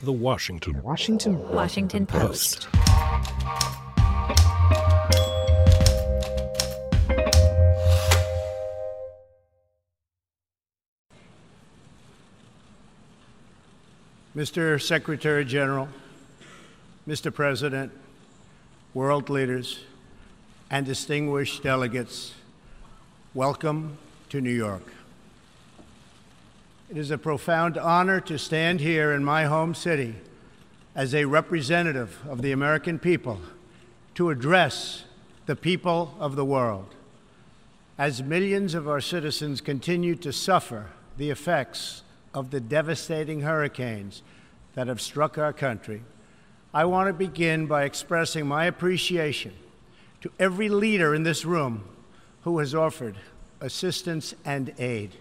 The Washington Washington Washington Post. Mr. Secretary General, Mr. President, world leaders, and distinguished delegates, welcome to New York. It is a profound honor to stand here in my home city as a representative of the American people to address the people of the world. As millions of our citizens continue to suffer the effects of the devastating hurricanes that have struck our country, I want to begin by expressing my appreciation to every leader in this room who has offered assistance and aid.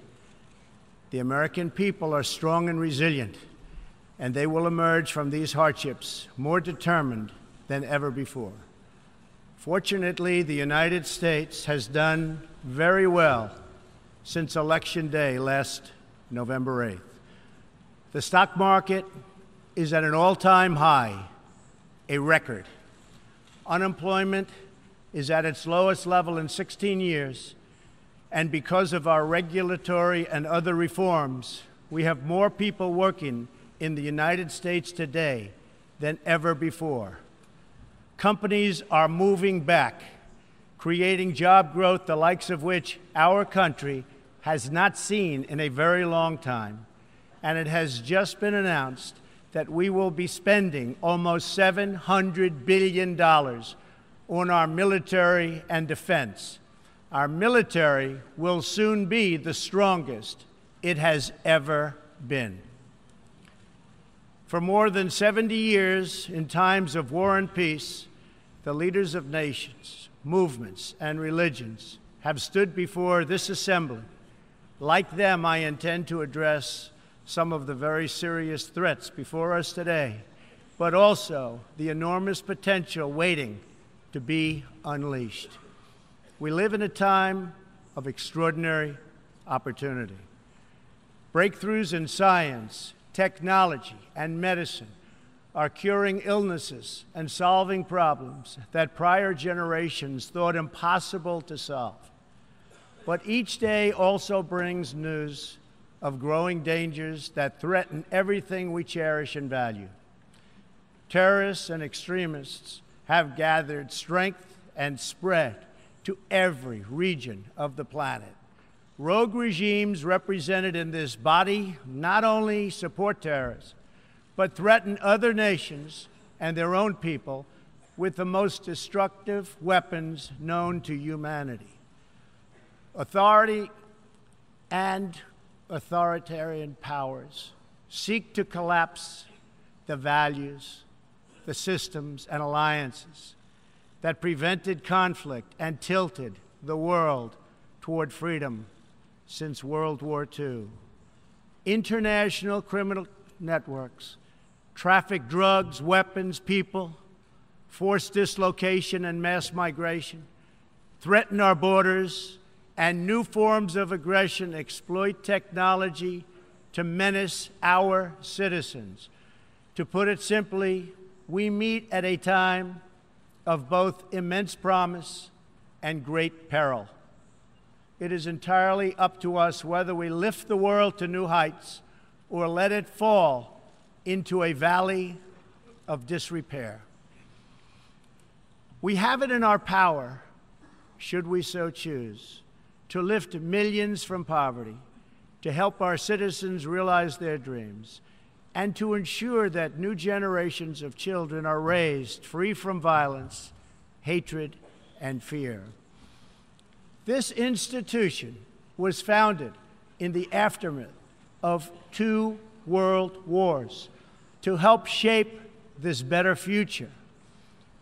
The American people are strong and resilient, and they will emerge from these hardships more determined than ever before. Fortunately, the United States has done very well since Election Day last November 8th. The stock market is at an all time high, a record. Unemployment is at its lowest level in 16 years, and because of our regulatory and other reforms, we have more people working in the United States today than ever before. Companies are moving back, creating job growth the likes of which our country has not seen in a very long time. And it has just been announced that we will be spending almost $700 billion on our military and defense. Our military will soon be the strongest it has ever been. For more than 70 years, in times of war and peace, the leaders of nations, movements, and religions have stood before this assembly. Like them, I intend to address some of the very serious threats before us today, but also the enormous potential waiting to be unleashed. We live in a time of extraordinary opportunity. Breakthroughs in science, technology, and medicine are curing illnesses and solving problems that prior generations thought impossible to solve. But each day also brings news of growing dangers that threaten everything we cherish and value. Terrorists and extremists have gathered strength and spread to every region of the planet. Rogue regimes represented in this body not only support terrorists, but threaten other nations and their own people with the most destructive weapons known to humanity. Authority and authoritarian powers seek to collapse the values, the systems, and alliances that prevented conflict and tilted the world toward freedom since World War II. International criminal networks traffic drugs, weapons, people, forced dislocation and mass migration, threaten our borders, and new forms of aggression exploit technology to menace our citizens. To put it simply, we meet at a time of both immense promise and great peril. It is entirely up to us whether we lift the world to new heights or let it fall into a valley of disrepair. We have it in our power, should we so choose, to lift millions from poverty, to help our citizens realize their dreams, and to ensure that new generations of children are raised free from violence, hatred, and fear. This institution was founded in the aftermath of two world wars to help shape this better future.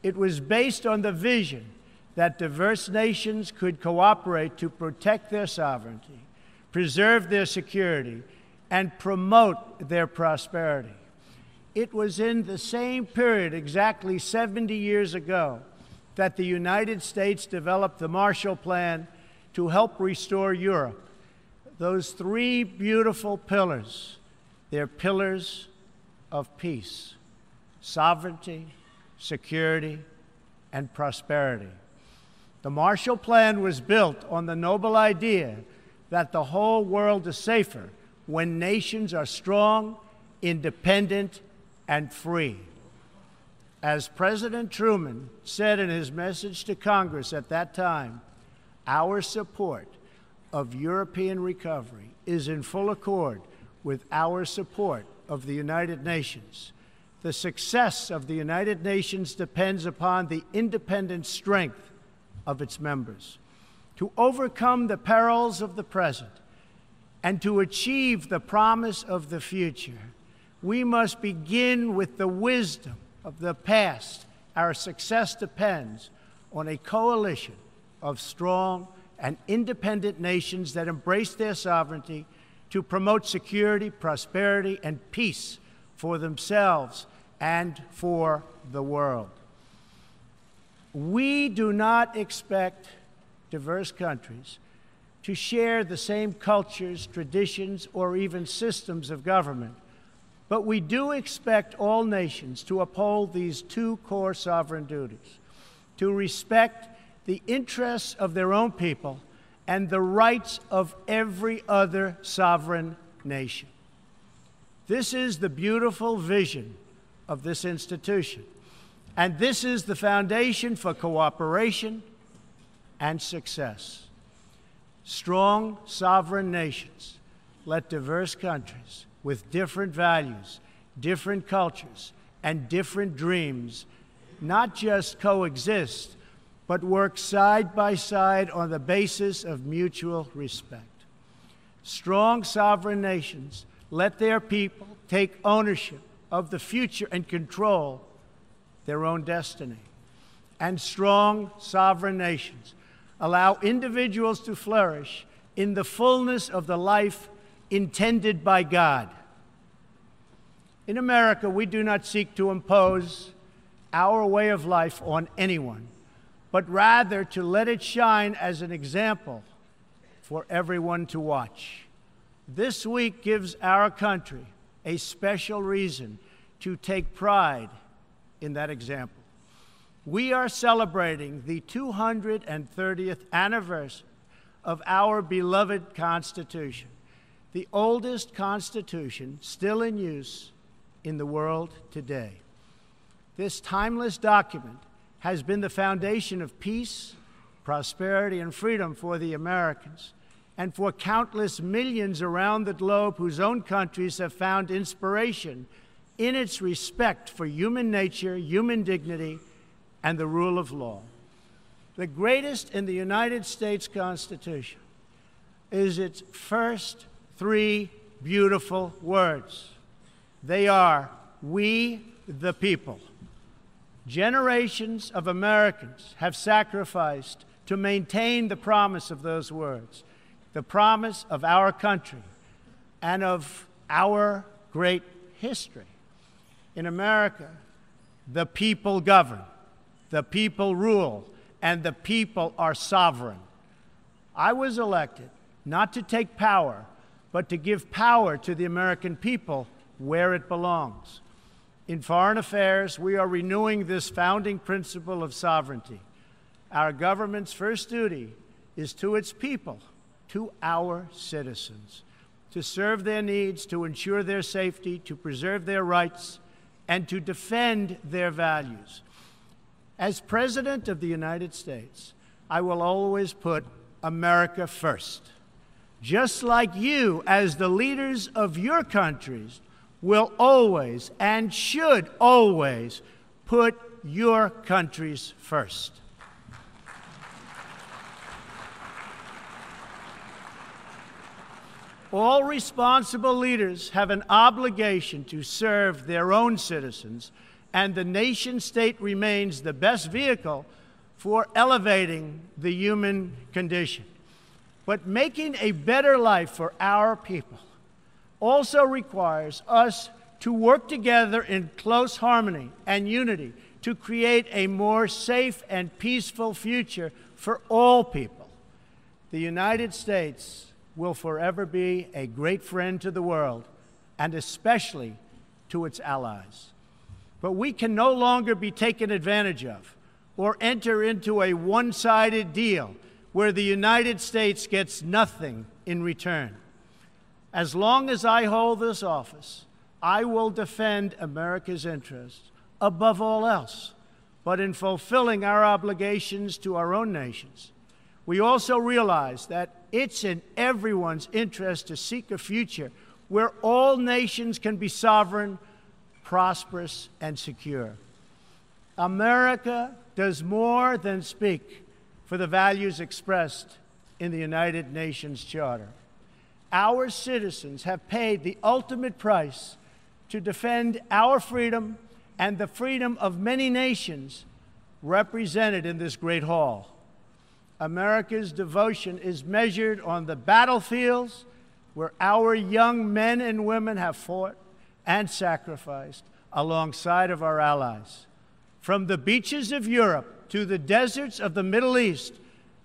It was based on the vision that diverse nations could cooperate to protect their sovereignty, preserve their security, and promote their prosperity. It was in the same period, exactly 70 years ago, that the United States developed the Marshall Plan to help restore Europe. Those three beautiful pillars, they're pillars of peace, sovereignty, security, and prosperity. The Marshall Plan was built on the noble idea that the whole world is safer when nations are strong, independent, and free. As President Truman said in his message to Congress at that time, our support of European recovery is in full accord with our support of the United Nations. The success of the United Nations depends upon the independent strength of its members. To overcome the perils of the present and to achieve the promise of the future, we must begin with the wisdom of the past. Our success depends on a coalition of strong and independent nations that embrace their sovereignty to promote security, prosperity, and peace for themselves and for the world. We do not expect diverse countries to share the same cultures, traditions, or even systems of government. But we do expect all nations to uphold these two core sovereign duties to respect the interests of their own people and the rights of every other sovereign nation. This is the beautiful vision of this institution. And this is the foundation for cooperation and success. Strong sovereign nations let diverse countries with different values, different cultures, and different dreams not just coexist, but work side by side on the basis of mutual respect. Strong sovereign nations let their people take ownership of the future and control their own destiny. And strong sovereign nations allow individuals to flourish in the fullness of the life intended by God. In America, we do not seek to impose our way of life on anyone, but rather to let it shine as an example for everyone to watch. This week gives our country a special reason to take pride in that example. We are celebrating the 230th anniversary of our beloved Constitution, the oldest Constitution still in use in the world today. This timeless document has been the foundation of peace, prosperity, and freedom for the Americans and for countless millions around the globe whose own countries have found inspiration in its respect for human nature, human dignity, and the rule of law. The greatest in the United States Constitution is its first three beautiful words. They are, We the people. Generations of Americans have sacrificed to maintain the promise of those words the promise of our country and of our great history. In America, the people govern, the people rule, and the people are sovereign. I was elected not to take power, but to give power to the American people where it belongs. In foreign affairs, we are renewing this founding principle of sovereignty. Our government's first duty is to its people to our citizens to serve their needs, to ensure their safety, to preserve their rights, and to defend their values. As President of the United States, I will always put America first. Just like you, as the leaders of your countries, will always and should always put your countries first. All responsible leaders have an obligation to serve their own citizens, and the nation state remains the best vehicle for elevating the human condition. But making a better life for our people also requires us to work together in close harmony and unity to create a more safe and peaceful future for all people. The United States will forever be a great friend to the world, and especially to its allies. But we can no longer be taken advantage of or enter into a one sided deal where the United States gets nothing in return. As long as I hold this office, I will defend America's interests above all else. But in fulfilling our obligations to our own nations, we also realize that it's in everyone's interest to seek a future where all nations can be sovereign, prosperous, and secure. America does more than speak for the values expressed in the United Nations Charter. Our citizens have paid the ultimate price to defend our freedom and the freedom of many nations represented in this great hall. America's devotion is measured on the battlefields where our young men and women have fought and sacrificed alongside of our allies. From the beaches of Europe to the deserts of the Middle East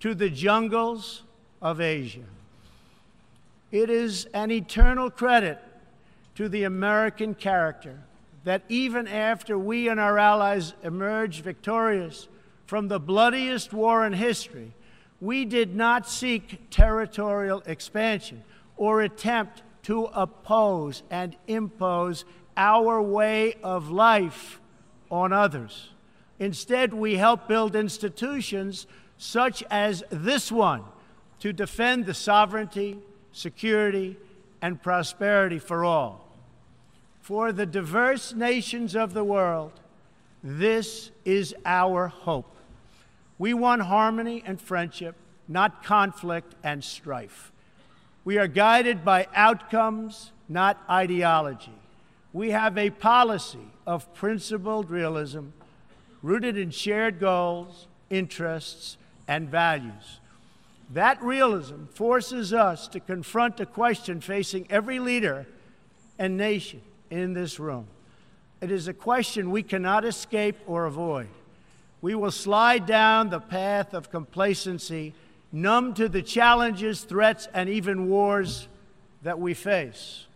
to the jungles of Asia. It is an eternal credit to the American character that even after we and our allies emerged victorious from the bloodiest war in history, we did not seek territorial expansion or attempt to oppose and impose our way of life on others. Instead, we help build institutions such as this one to defend the sovereignty, security, and prosperity for all. For the diverse nations of the world, this is our hope. We want harmony and friendship, not conflict and strife. We are guided by outcomes, not ideology. We have a policy of principled realism rooted in shared goals, interests, and values. That realism forces us to confront a question facing every leader and nation in this room. It is a question we cannot escape or avoid. We will slide down the path of complacency, numb to the challenges, threats, and even wars that we face.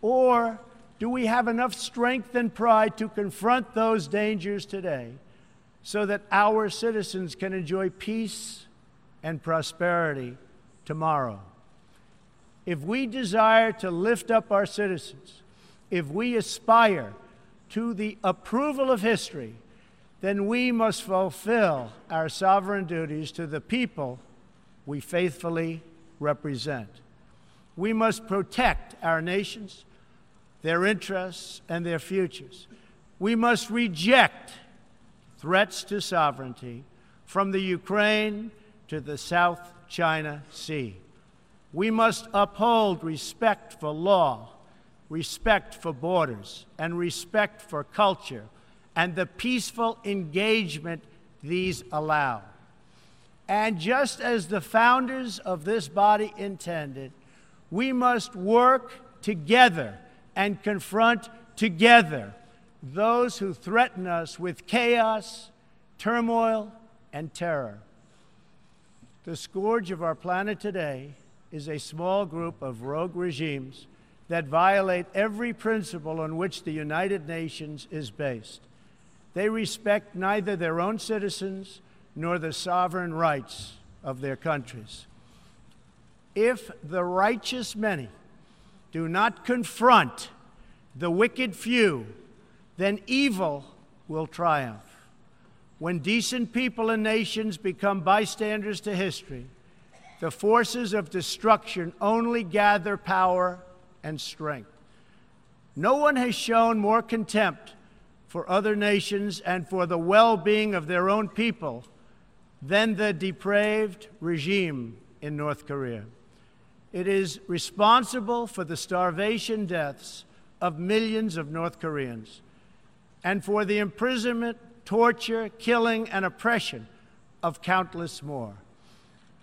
Or do we have enough strength and pride to confront those dangers today so that our citizens can enjoy peace and prosperity tomorrow? If we desire to lift up our citizens, if we aspire to the approval of history, then we must fulfill our sovereign duties to the people we faithfully represent. We must protect our nations, their interests, and their futures. We must reject threats to sovereignty from the Ukraine to the South China Sea. We must uphold respect for law respect for borders, and respect for culture, and the peaceful engagement these allow. And just as the founders of this body intended, we must work together and confront together those who threaten us with chaos, turmoil, and terror. The scourge of our planet today is a small group of rogue regimes that violate every principle on which the United Nations is based. They respect neither their own citizens nor the sovereign rights of their countries. If the righteous many do not confront the wicked few, then evil will triumph. When decent people and nations become bystanders to history, the forces of destruction only gather power and strength. No one has shown more contempt for other nations and for the well being of their own people than the depraved regime in North Korea. It is responsible for the starvation deaths of millions of North Koreans and for the imprisonment, torture, killing, and oppression of countless more.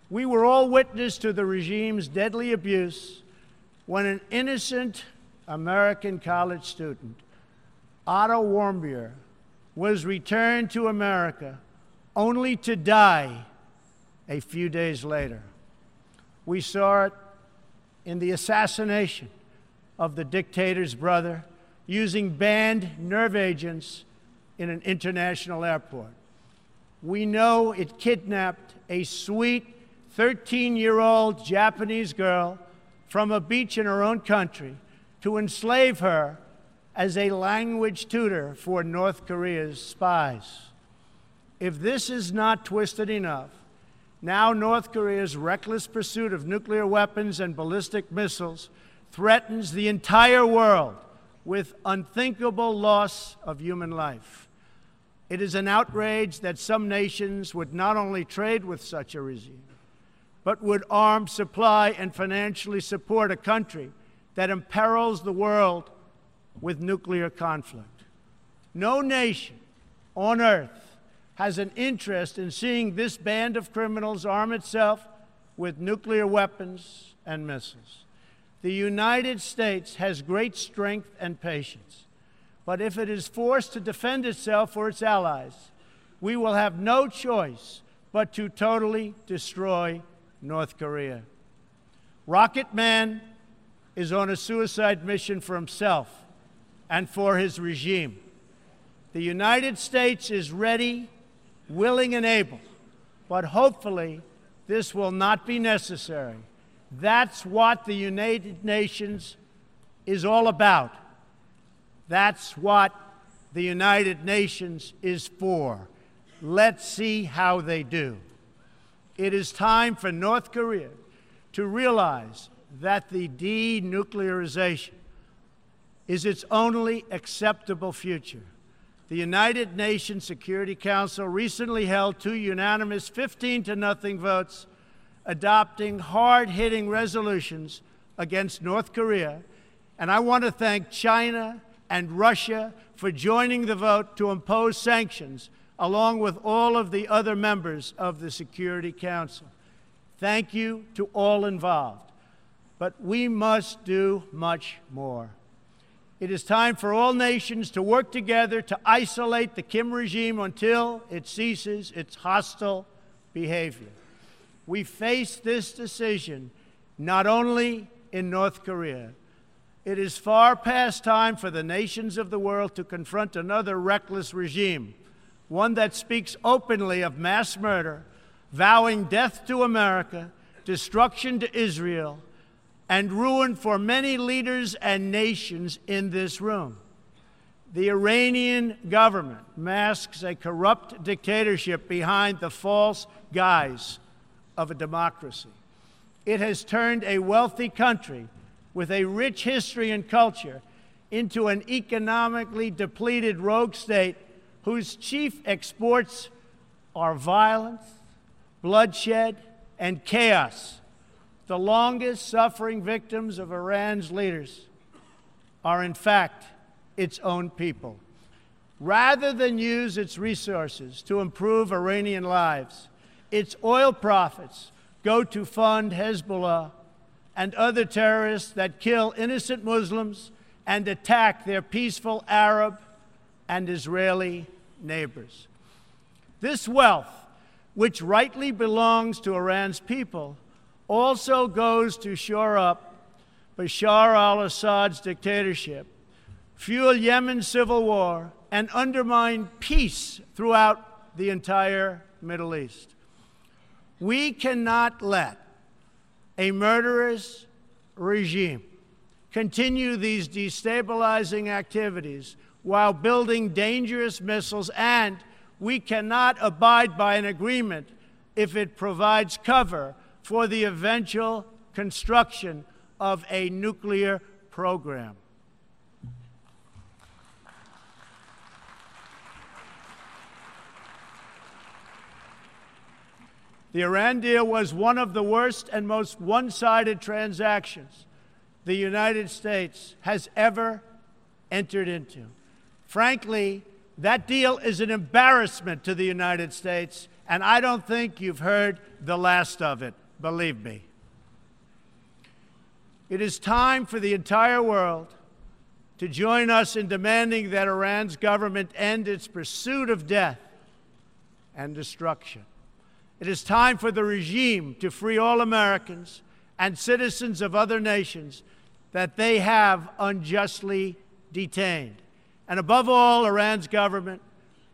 We were all witness to the regime's deadly abuse when an innocent American college student, Otto Warmbier, was returned to America only to die a few days later. We saw it in the assassination of the dictator's brother, using banned nerve agents in an international airport. We know it kidnapped a sweet 13 year old Japanese girl from a beach in her own country to enslave her as a language tutor for North Korea's spies. If this is not twisted enough, now North Korea's reckless pursuit of nuclear weapons and ballistic missiles threatens the entire world with unthinkable loss of human life. It is an outrage that some nations would not only trade with such a regime, but would arm, supply, and financially support a country that imperils the world with nuclear conflict. No nation on earth has an interest in seeing this band of criminals arm itself with nuclear weapons and missiles. The United States has great strength and patience. But if it is forced to defend itself or its allies, we will have no choice but to totally destroy North Korea. Rocket Man is on a suicide mission for himself and for his regime. The United States is ready, willing, and able, but hopefully this will not be necessary. That's what the United Nations is all about. That's what the United Nations is for. Let's see how they do. It is time for North Korea to realize that the denuclearization is its only acceptable future. The United Nations Security Council recently held two unanimous 15 to nothing votes adopting hard hitting resolutions against North Korea. And I want to thank China and Russia for joining the vote to impose sanctions, along with all of the other members of the Security Council. Thank you to all involved. But we must do much more. It is time for all nations to work together to isolate the Kim regime until it ceases its hostile behavior. We face this decision not only in North Korea. It is far past time for the nations of the world to confront another reckless regime, one that speaks openly of mass murder, vowing death to America, destruction to Israel, and ruin for many leaders and nations in this room. The Iranian government masks a corrupt dictatorship behind the false guise of a democracy. It has turned a wealthy country with a rich history and culture into an economically depleted rogue state whose chief exports are violence, bloodshed, and chaos the longest suffering victims of Iran's leaders are, in fact, its own people. Rather than use its resources to improve Iranian lives, its oil profits go to fund Hezbollah and other terrorists that kill innocent Muslims and attack their peaceful Arab and Israeli neighbors. This wealth, which rightly belongs to Iran's people, also goes to shore up Bashar al Assad's dictatorship, fuel Yemen's civil war, and undermine peace throughout the entire Middle East. We cannot let a murderous regime continue these destabilizing activities while building dangerous missiles, and we cannot abide by an agreement if it provides cover for the eventual construction of a nuclear program. The Iran deal was one of the worst and most one sided transactions the United States has ever entered into. Frankly, that deal is an embarrassment to the United States, and I don't think you've heard the last of it. Believe me. It is time for the entire world to join us in demanding that Iran's government end its pursuit of death and destruction. It is time for the regime to free all Americans and citizens of other nations that they have unjustly detained. And above all, Iran's government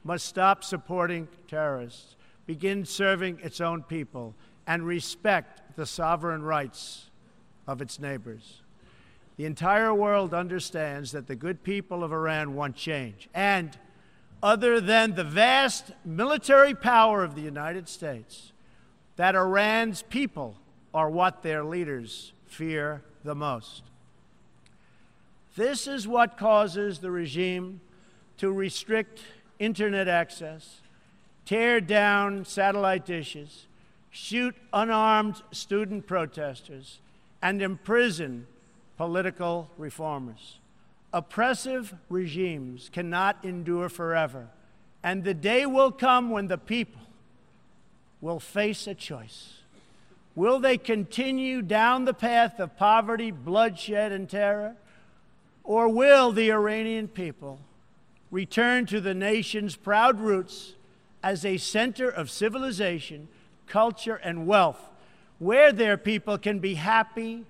must stop supporting terrorists, begin serving its own people, and respect the sovereign rights of its neighbors. The entire world understands that the good people of Iran want change. And other than the vast military power of the United States, that Iran's people are what their leaders fear the most. This is what causes the regime to restrict internet access, tear down satellite dishes, shoot unarmed student protesters, and imprison political reformers. Oppressive regimes cannot endure forever, and the day will come when the people will face a choice. Will they continue down the path of poverty, bloodshed, and terror? Or will the Iranian people return to the nation's proud roots as a center of civilization, culture, and wealth, where their people can be happy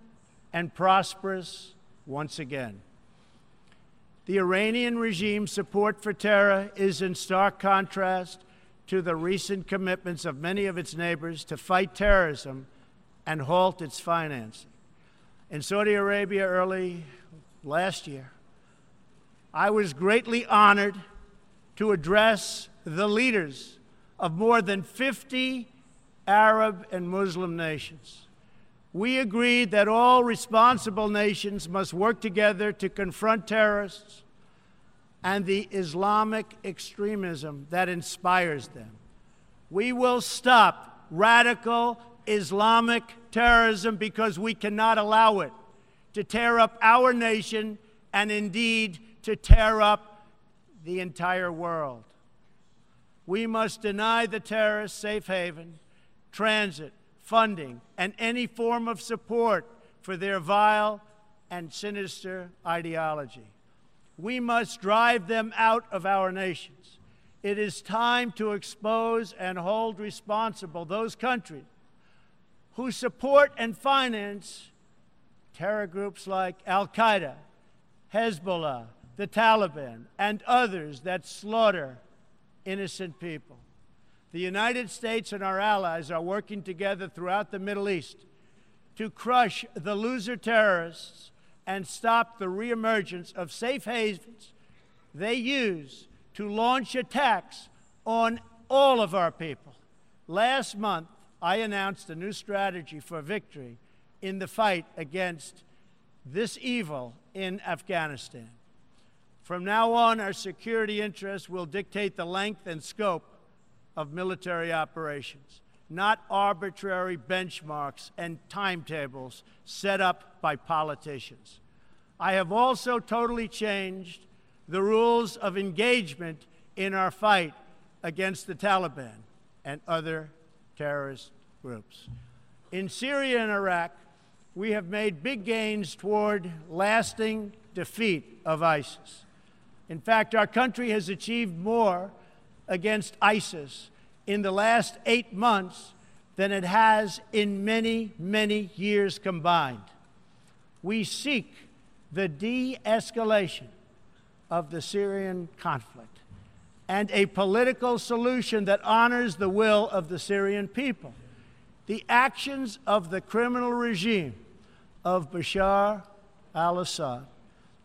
and prosperous once again? The Iranian regime's support for terror is in stark contrast to the recent commitments of many of its neighbors to fight terrorism and halt its financing. In Saudi Arabia early last year, I was greatly honored to address the leaders of more than 50 Arab and Muslim nations. We agreed that all responsible nations must work together to confront terrorists and the Islamic extremism that inspires them. We will stop radical Islamic terrorism because we cannot allow it to tear up our nation and indeed to tear up the entire world. We must deny the terrorists safe haven, transit, funding, and any form of support for their vile and sinister ideology. We must drive them out of our nations. It is time to expose and hold responsible those countries who support and finance terror groups like Al Qaeda, Hezbollah, the Taliban, and others that slaughter innocent people. The United States and our allies are working together throughout the Middle East to crush the loser terrorists and stop the reemergence of safe havens they use to launch attacks on all of our people. Last month, I announced a new strategy for victory in the fight against this evil in Afghanistan. From now on, our security interests will dictate the length and scope of military operations, not arbitrary benchmarks and timetables set up by politicians. I have also totally changed the rules of engagement in our fight against the Taliban and other terrorist groups. In Syria and Iraq, we have made big gains toward lasting defeat of ISIS. In fact, our country has achieved more against ISIS in the last eight months than it has in many, many years combined. We seek the de escalation of the Syrian conflict and a political solution that honors the will of the Syrian people. The actions of the criminal regime of Bashar al Assad,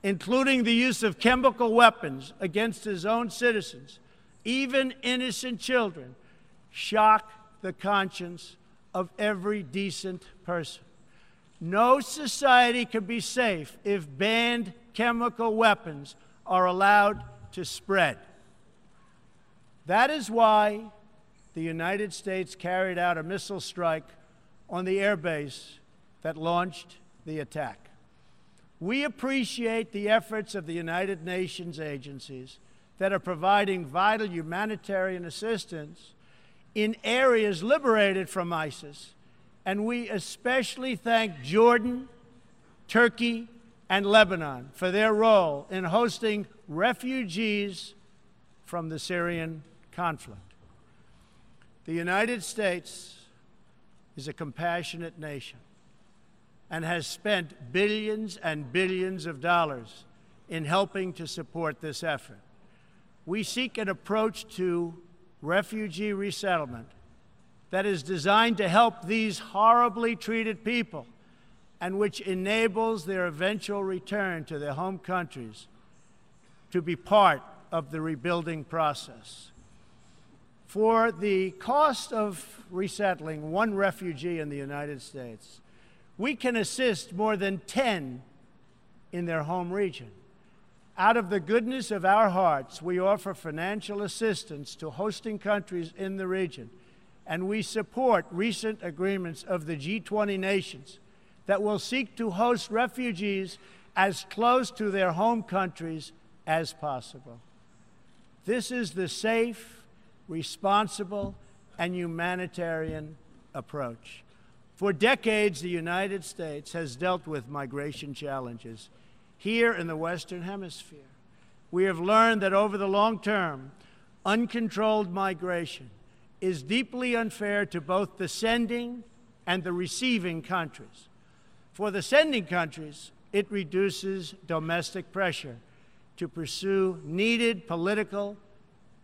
including the use of chemical weapons against his own citizens, even innocent children, shock the conscience of every decent person. No society can be safe if banned chemical weapons are allowed to spread. That is why the United States carried out a missile strike on the airbase that launched the attack. We appreciate the efforts of the United Nations agencies that are providing vital humanitarian assistance in areas liberated from ISIS, and we especially thank Jordan, Turkey, and Lebanon for their role in hosting refugees from the Syrian conflict. The United States is a compassionate nation and has spent billions and billions of dollars in helping to support this effort. We seek an approach to refugee resettlement that is designed to help these horribly treated people and which enables their eventual return to their home countries to be part of the rebuilding process. For the cost of resettling one refugee in the United States, we can assist more than 10 in their home region. Out of the goodness of our hearts, we offer financial assistance to hosting countries in the region, and we support recent agreements of the G20 nations that will seek to host refugees as close to their home countries as possible. This is the safe, responsible, and humanitarian approach. For decades, the United States has dealt with migration challenges here in the Western Hemisphere. We have learned that over the long term, uncontrolled migration is deeply unfair to both the sending and the receiving countries. For the sending countries, it reduces domestic pressure to pursue needed political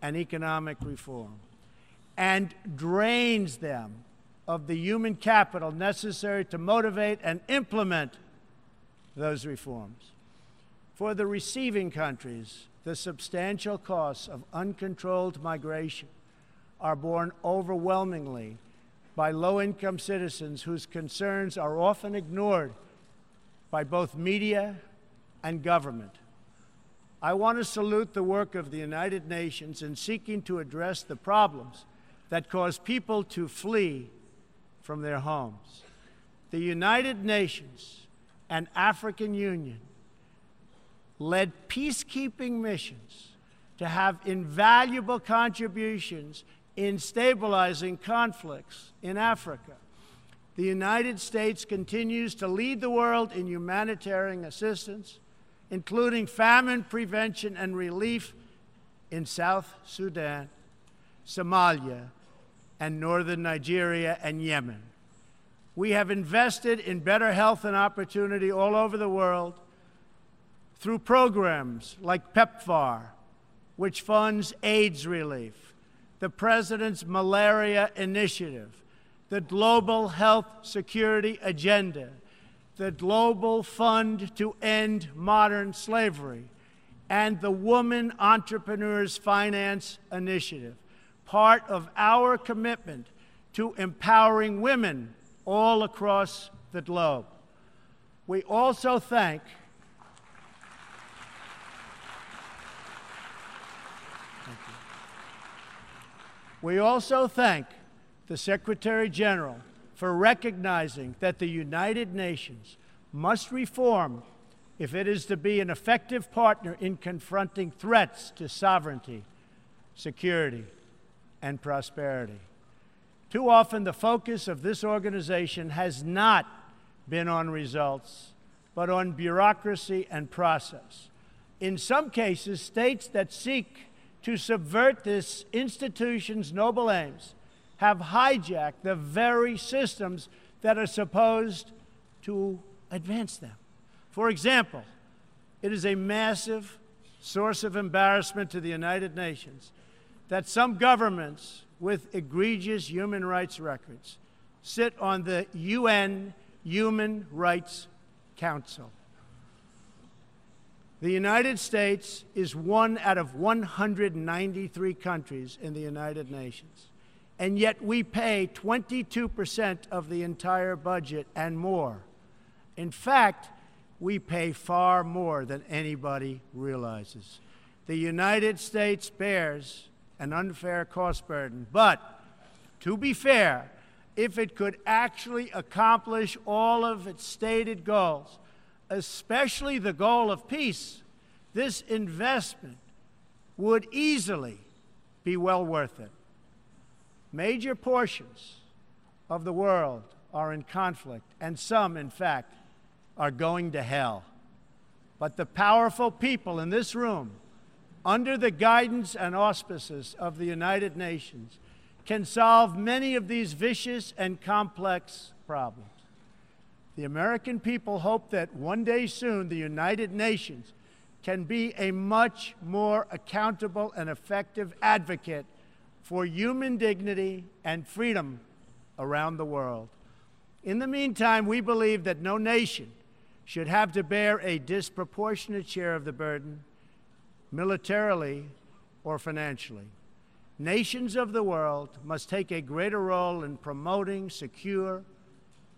and economic reform and drains them of the human capital necessary to motivate and implement those reforms. For the receiving countries, the substantial costs of uncontrolled migration are borne overwhelmingly by low income citizens whose concerns are often ignored by both media and government. I want to salute the work of the United Nations in seeking to address the problems that cause people to flee from their homes. The United Nations and African Union led peacekeeping missions to have invaluable contributions in stabilizing conflicts in Africa. The United States continues to lead the world in humanitarian assistance, including famine prevention and relief in South Sudan, Somalia, and northern Nigeria and Yemen. We have invested in better health and opportunity all over the world through programs like PEPFAR, which funds AIDS relief the President's Malaria Initiative, the Global Health Security Agenda, the Global Fund to End Modern Slavery, and the Woman Entrepreneurs Finance Initiative, part of our commitment to empowering women all across the globe. We also thank We also thank the Secretary General for recognizing that the United Nations must reform if it is to be an effective partner in confronting threats to sovereignty, security, and prosperity. Too often, the focus of this organization has not been on results, but on bureaucracy and process. In some cases, states that seek to subvert this institution's noble aims have hijacked the very systems that are supposed to advance them. For example, it is a massive source of embarrassment to the United Nations that some governments with egregious human rights records sit on the UN Human Rights Council. The United States is one out of 193 countries in the United Nations. And yet we pay 22% of the entire budget and more. In fact, we pay far more than anybody realizes. The United States bears an unfair cost burden. But to be fair, if it could actually accomplish all of its stated goals, especially the goal of peace, this investment would easily be well worth it. Major portions of the world are in conflict, and some, in fact, are going to hell. But the powerful people in this room, under the guidance and auspices of the United Nations, can solve many of these vicious and complex problems. The American people hope that one day soon the United Nations can be a much more accountable and effective advocate for human dignity and freedom around the world. In the meantime, we believe that no nation should have to bear a disproportionate share of the burden, militarily or financially. Nations of the world must take a greater role in promoting secure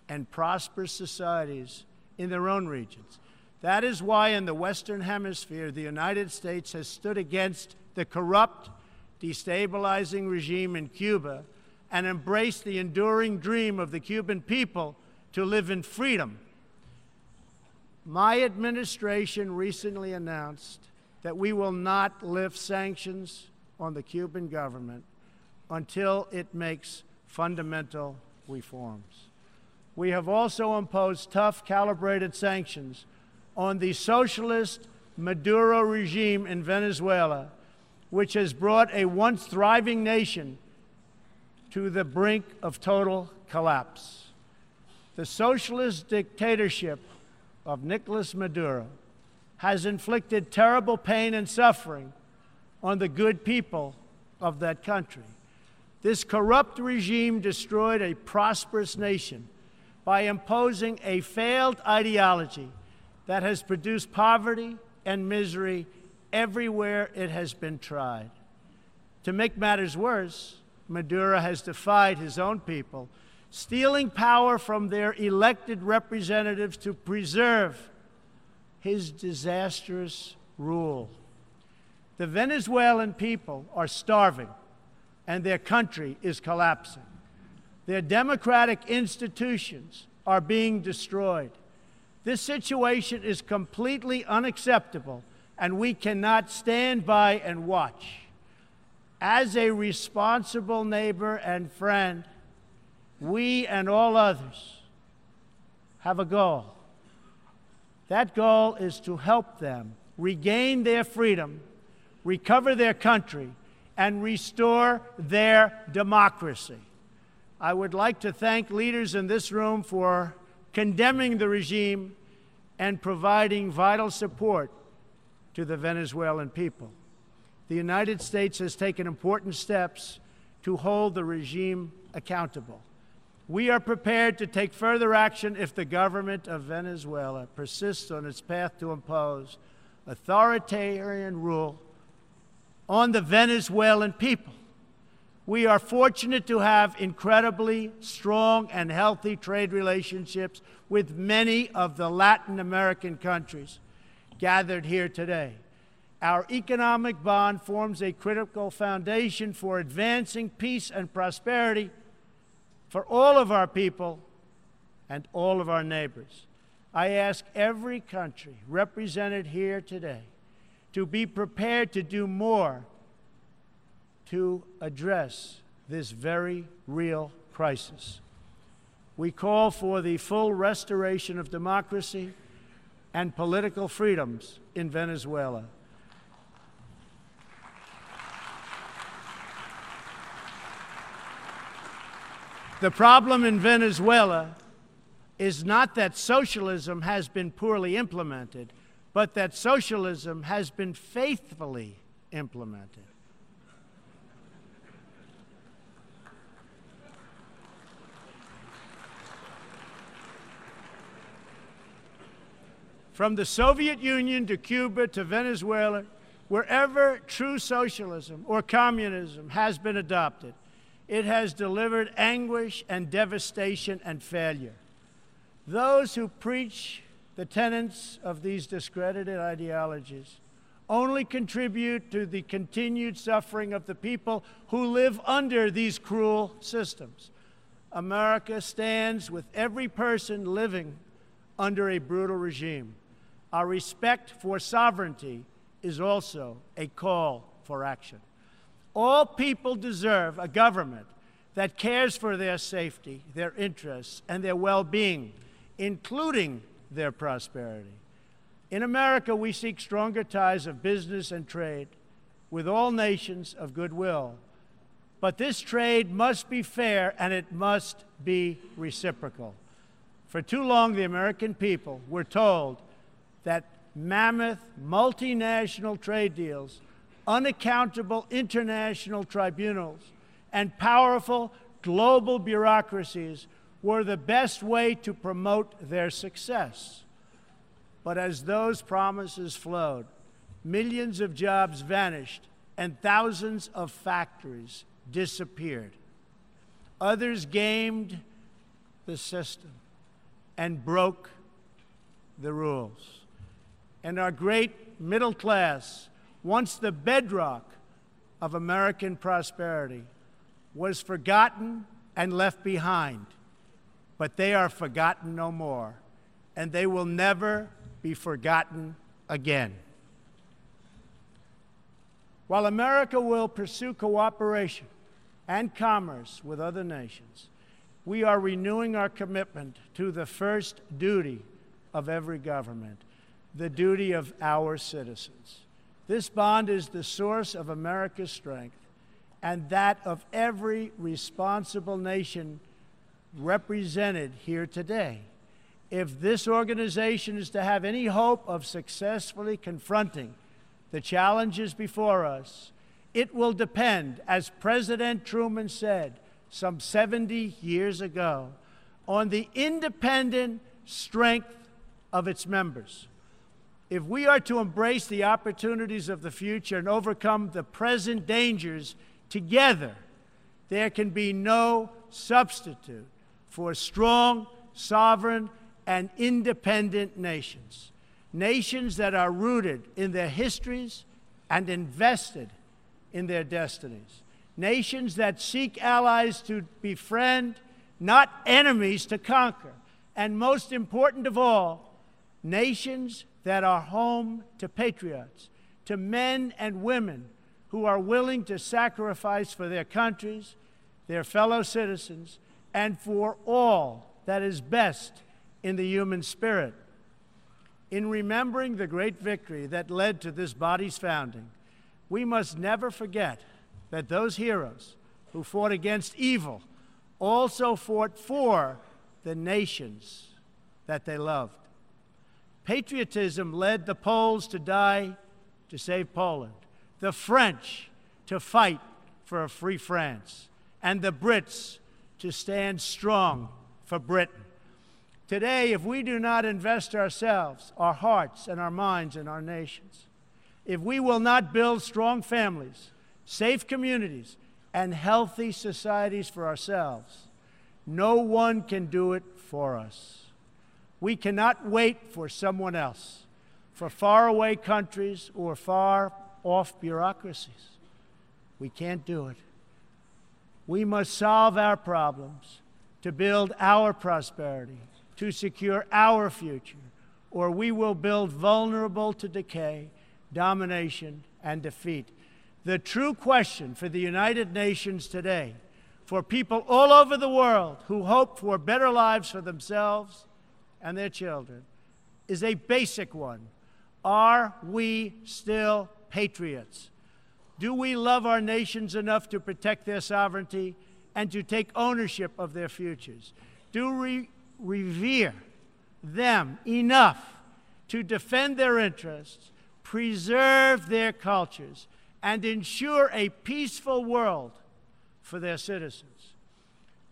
and prosperous societies in their own regions. That is why, in the Western Hemisphere, the United States has stood against the corrupt, destabilizing regime in Cuba and embraced the enduring dream of the Cuban people to live in freedom. My administration recently announced that we will not lift sanctions on the Cuban government until it makes fundamental reforms. We have also imposed tough, calibrated sanctions on the socialist Maduro regime in Venezuela, which has brought a once thriving nation to the brink of total collapse. The socialist dictatorship of Nicolas Maduro has inflicted terrible pain and suffering on the good people of that country. This corrupt regime destroyed a prosperous nation by imposing a failed ideology that has produced poverty and misery everywhere it has been tried. To make matters worse, Maduro has defied his own people, stealing power from their elected representatives to preserve his disastrous rule. The Venezuelan people are starving and their country is collapsing. Their democratic institutions are being destroyed. This situation is completely unacceptable, and we cannot stand by and watch. As a responsible neighbor and friend, we and all others have a goal. That goal is to help them regain their freedom, recover their country, and restore their democracy. I would like to thank leaders in this room for condemning the regime and providing vital support to the Venezuelan people. The United States has taken important steps to hold the regime accountable. We are prepared to take further action if the government of Venezuela persists on its path to impose authoritarian rule on the Venezuelan people. We are fortunate to have incredibly strong and healthy trade relationships with many of the Latin American countries gathered here today. Our economic bond forms a critical foundation for advancing peace and prosperity for all of our people and all of our neighbors. I ask every country represented here today to be prepared to do more to address this very real crisis. We call for the full restoration of democracy and political freedoms in Venezuela. The problem in Venezuela is not that socialism has been poorly implemented, but that socialism has been faithfully implemented. From the Soviet Union to Cuba to Venezuela, wherever true socialism or communism has been adopted, it has delivered anguish and devastation and failure. Those who preach the tenets of these discredited ideologies only contribute to the continued suffering of the people who live under these cruel systems. America stands with every person living under a brutal regime. Our respect for sovereignty is also a call for action. All people deserve a government that cares for their safety, their interests, and their well being, including their prosperity. In America, we seek stronger ties of business and trade with all nations of goodwill. But this trade must be fair and it must be reciprocal. For too long, the American people were told that mammoth multinational trade deals, unaccountable international tribunals, and powerful global bureaucracies were the best way to promote their success. But as those promises flowed, millions of jobs vanished and thousands of factories disappeared. Others gamed the system and broke the rules. And our great middle class, once the bedrock of American prosperity, was forgotten and left behind. But they are forgotten no more, and they will never be forgotten again. While America will pursue cooperation and commerce with other nations, we are renewing our commitment to the first duty of every government the duty of our citizens. This bond is the source of America's strength and that of every responsible nation represented here today. If this organization is to have any hope of successfully confronting the challenges before us, it will depend, as President Truman said some 70 years ago, on the independent strength of its members. If we are to embrace the opportunities of the future and overcome the present dangers together, there can be no substitute for strong, sovereign, and independent nations. Nations that are rooted in their histories and invested in their destinies. Nations that seek allies to befriend, not enemies to conquer. And most important of all, nations that are home to patriots, to men and women who are willing to sacrifice for their countries, their fellow citizens, and for all that is best in the human spirit. In remembering the great victory that led to this body's founding, we must never forget that those heroes who fought against evil also fought for the nations that they loved. Patriotism led the Poles to die to save Poland the French to fight for a free France, and the Brits to stand strong for Britain. Today, if we do not invest ourselves, our hearts, and our minds in our nations, if we will not build strong families, safe communities, and healthy societies for ourselves, no one can do it for us. We cannot wait for someone else, for faraway countries or far off bureaucracies. We can't do it. We must solve our problems to build our prosperity, to secure our future, or we will build vulnerable to decay, domination, and defeat. The true question for the United Nations today, for people all over the world who hope for better lives for themselves and their children, is a basic one. Are we still patriots? Do we love our nations enough to protect their sovereignty and to take ownership of their futures? Do we revere them enough to defend their interests, preserve their cultures, and ensure a peaceful world for their citizens?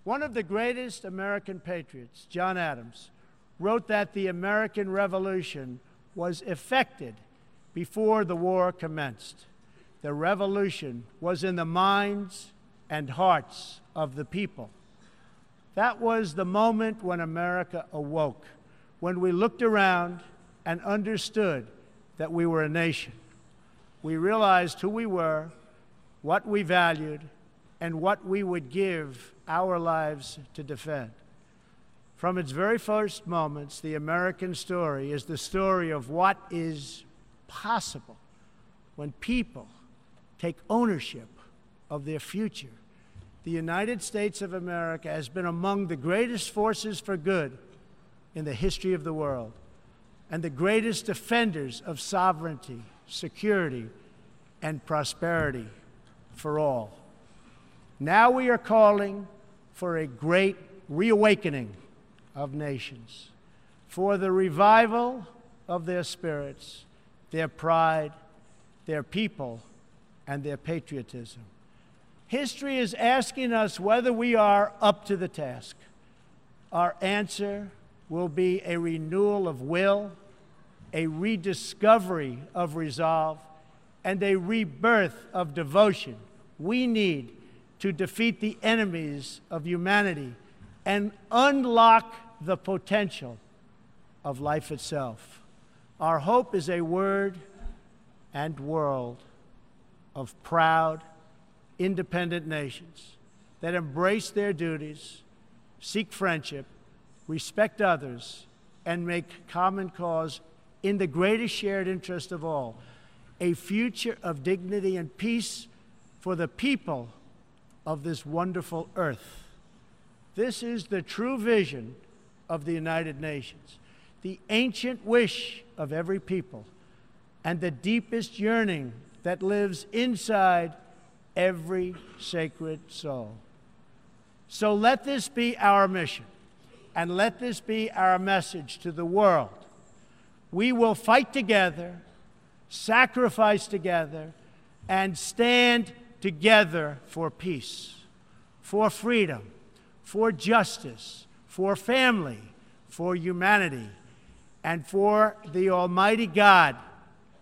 One of the greatest American patriots, John Adams, wrote that the American Revolution was effected before the war commenced. The revolution was in the minds and hearts of the people. That was the moment when America awoke, when we looked around and understood that we were a nation. We realized who we were, what we valued, and what we would give our lives to defend. From its very first moments, the American story is the story of what is possible when people take ownership of their future. The United States of America has been among the greatest forces for good in the history of the world and the greatest defenders of sovereignty, security, and prosperity for all. Now we are calling for a great reawakening of nations, for the revival of their spirits, their pride, their people, and their patriotism. History is asking us whether we are up to the task. Our answer will be a renewal of will, a rediscovery of resolve, and a rebirth of devotion we need to defeat the enemies of humanity and unlock the potential of life itself. Our hope is a word and world of proud, independent nations that embrace their duties, seek friendship, respect others, and make common cause in the greatest shared interest of all a future of dignity and peace for the people of this wonderful earth. This is the true vision of the United Nations, the ancient wish of every people, and the deepest yearning that lives inside every sacred soul. So let this be our mission, and let this be our message to the world. We will fight together, sacrifice together, and stand together for peace, for freedom, for justice, for family, for humanity, and for the Almighty God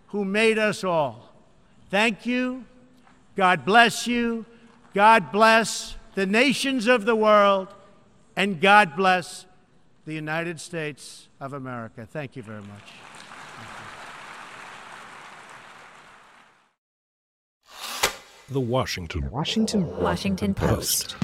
who made us all. Thank you. God bless you. God bless the nations of the world. And God bless the United States of America. Thank you very much. The Washington Washington Washington Post.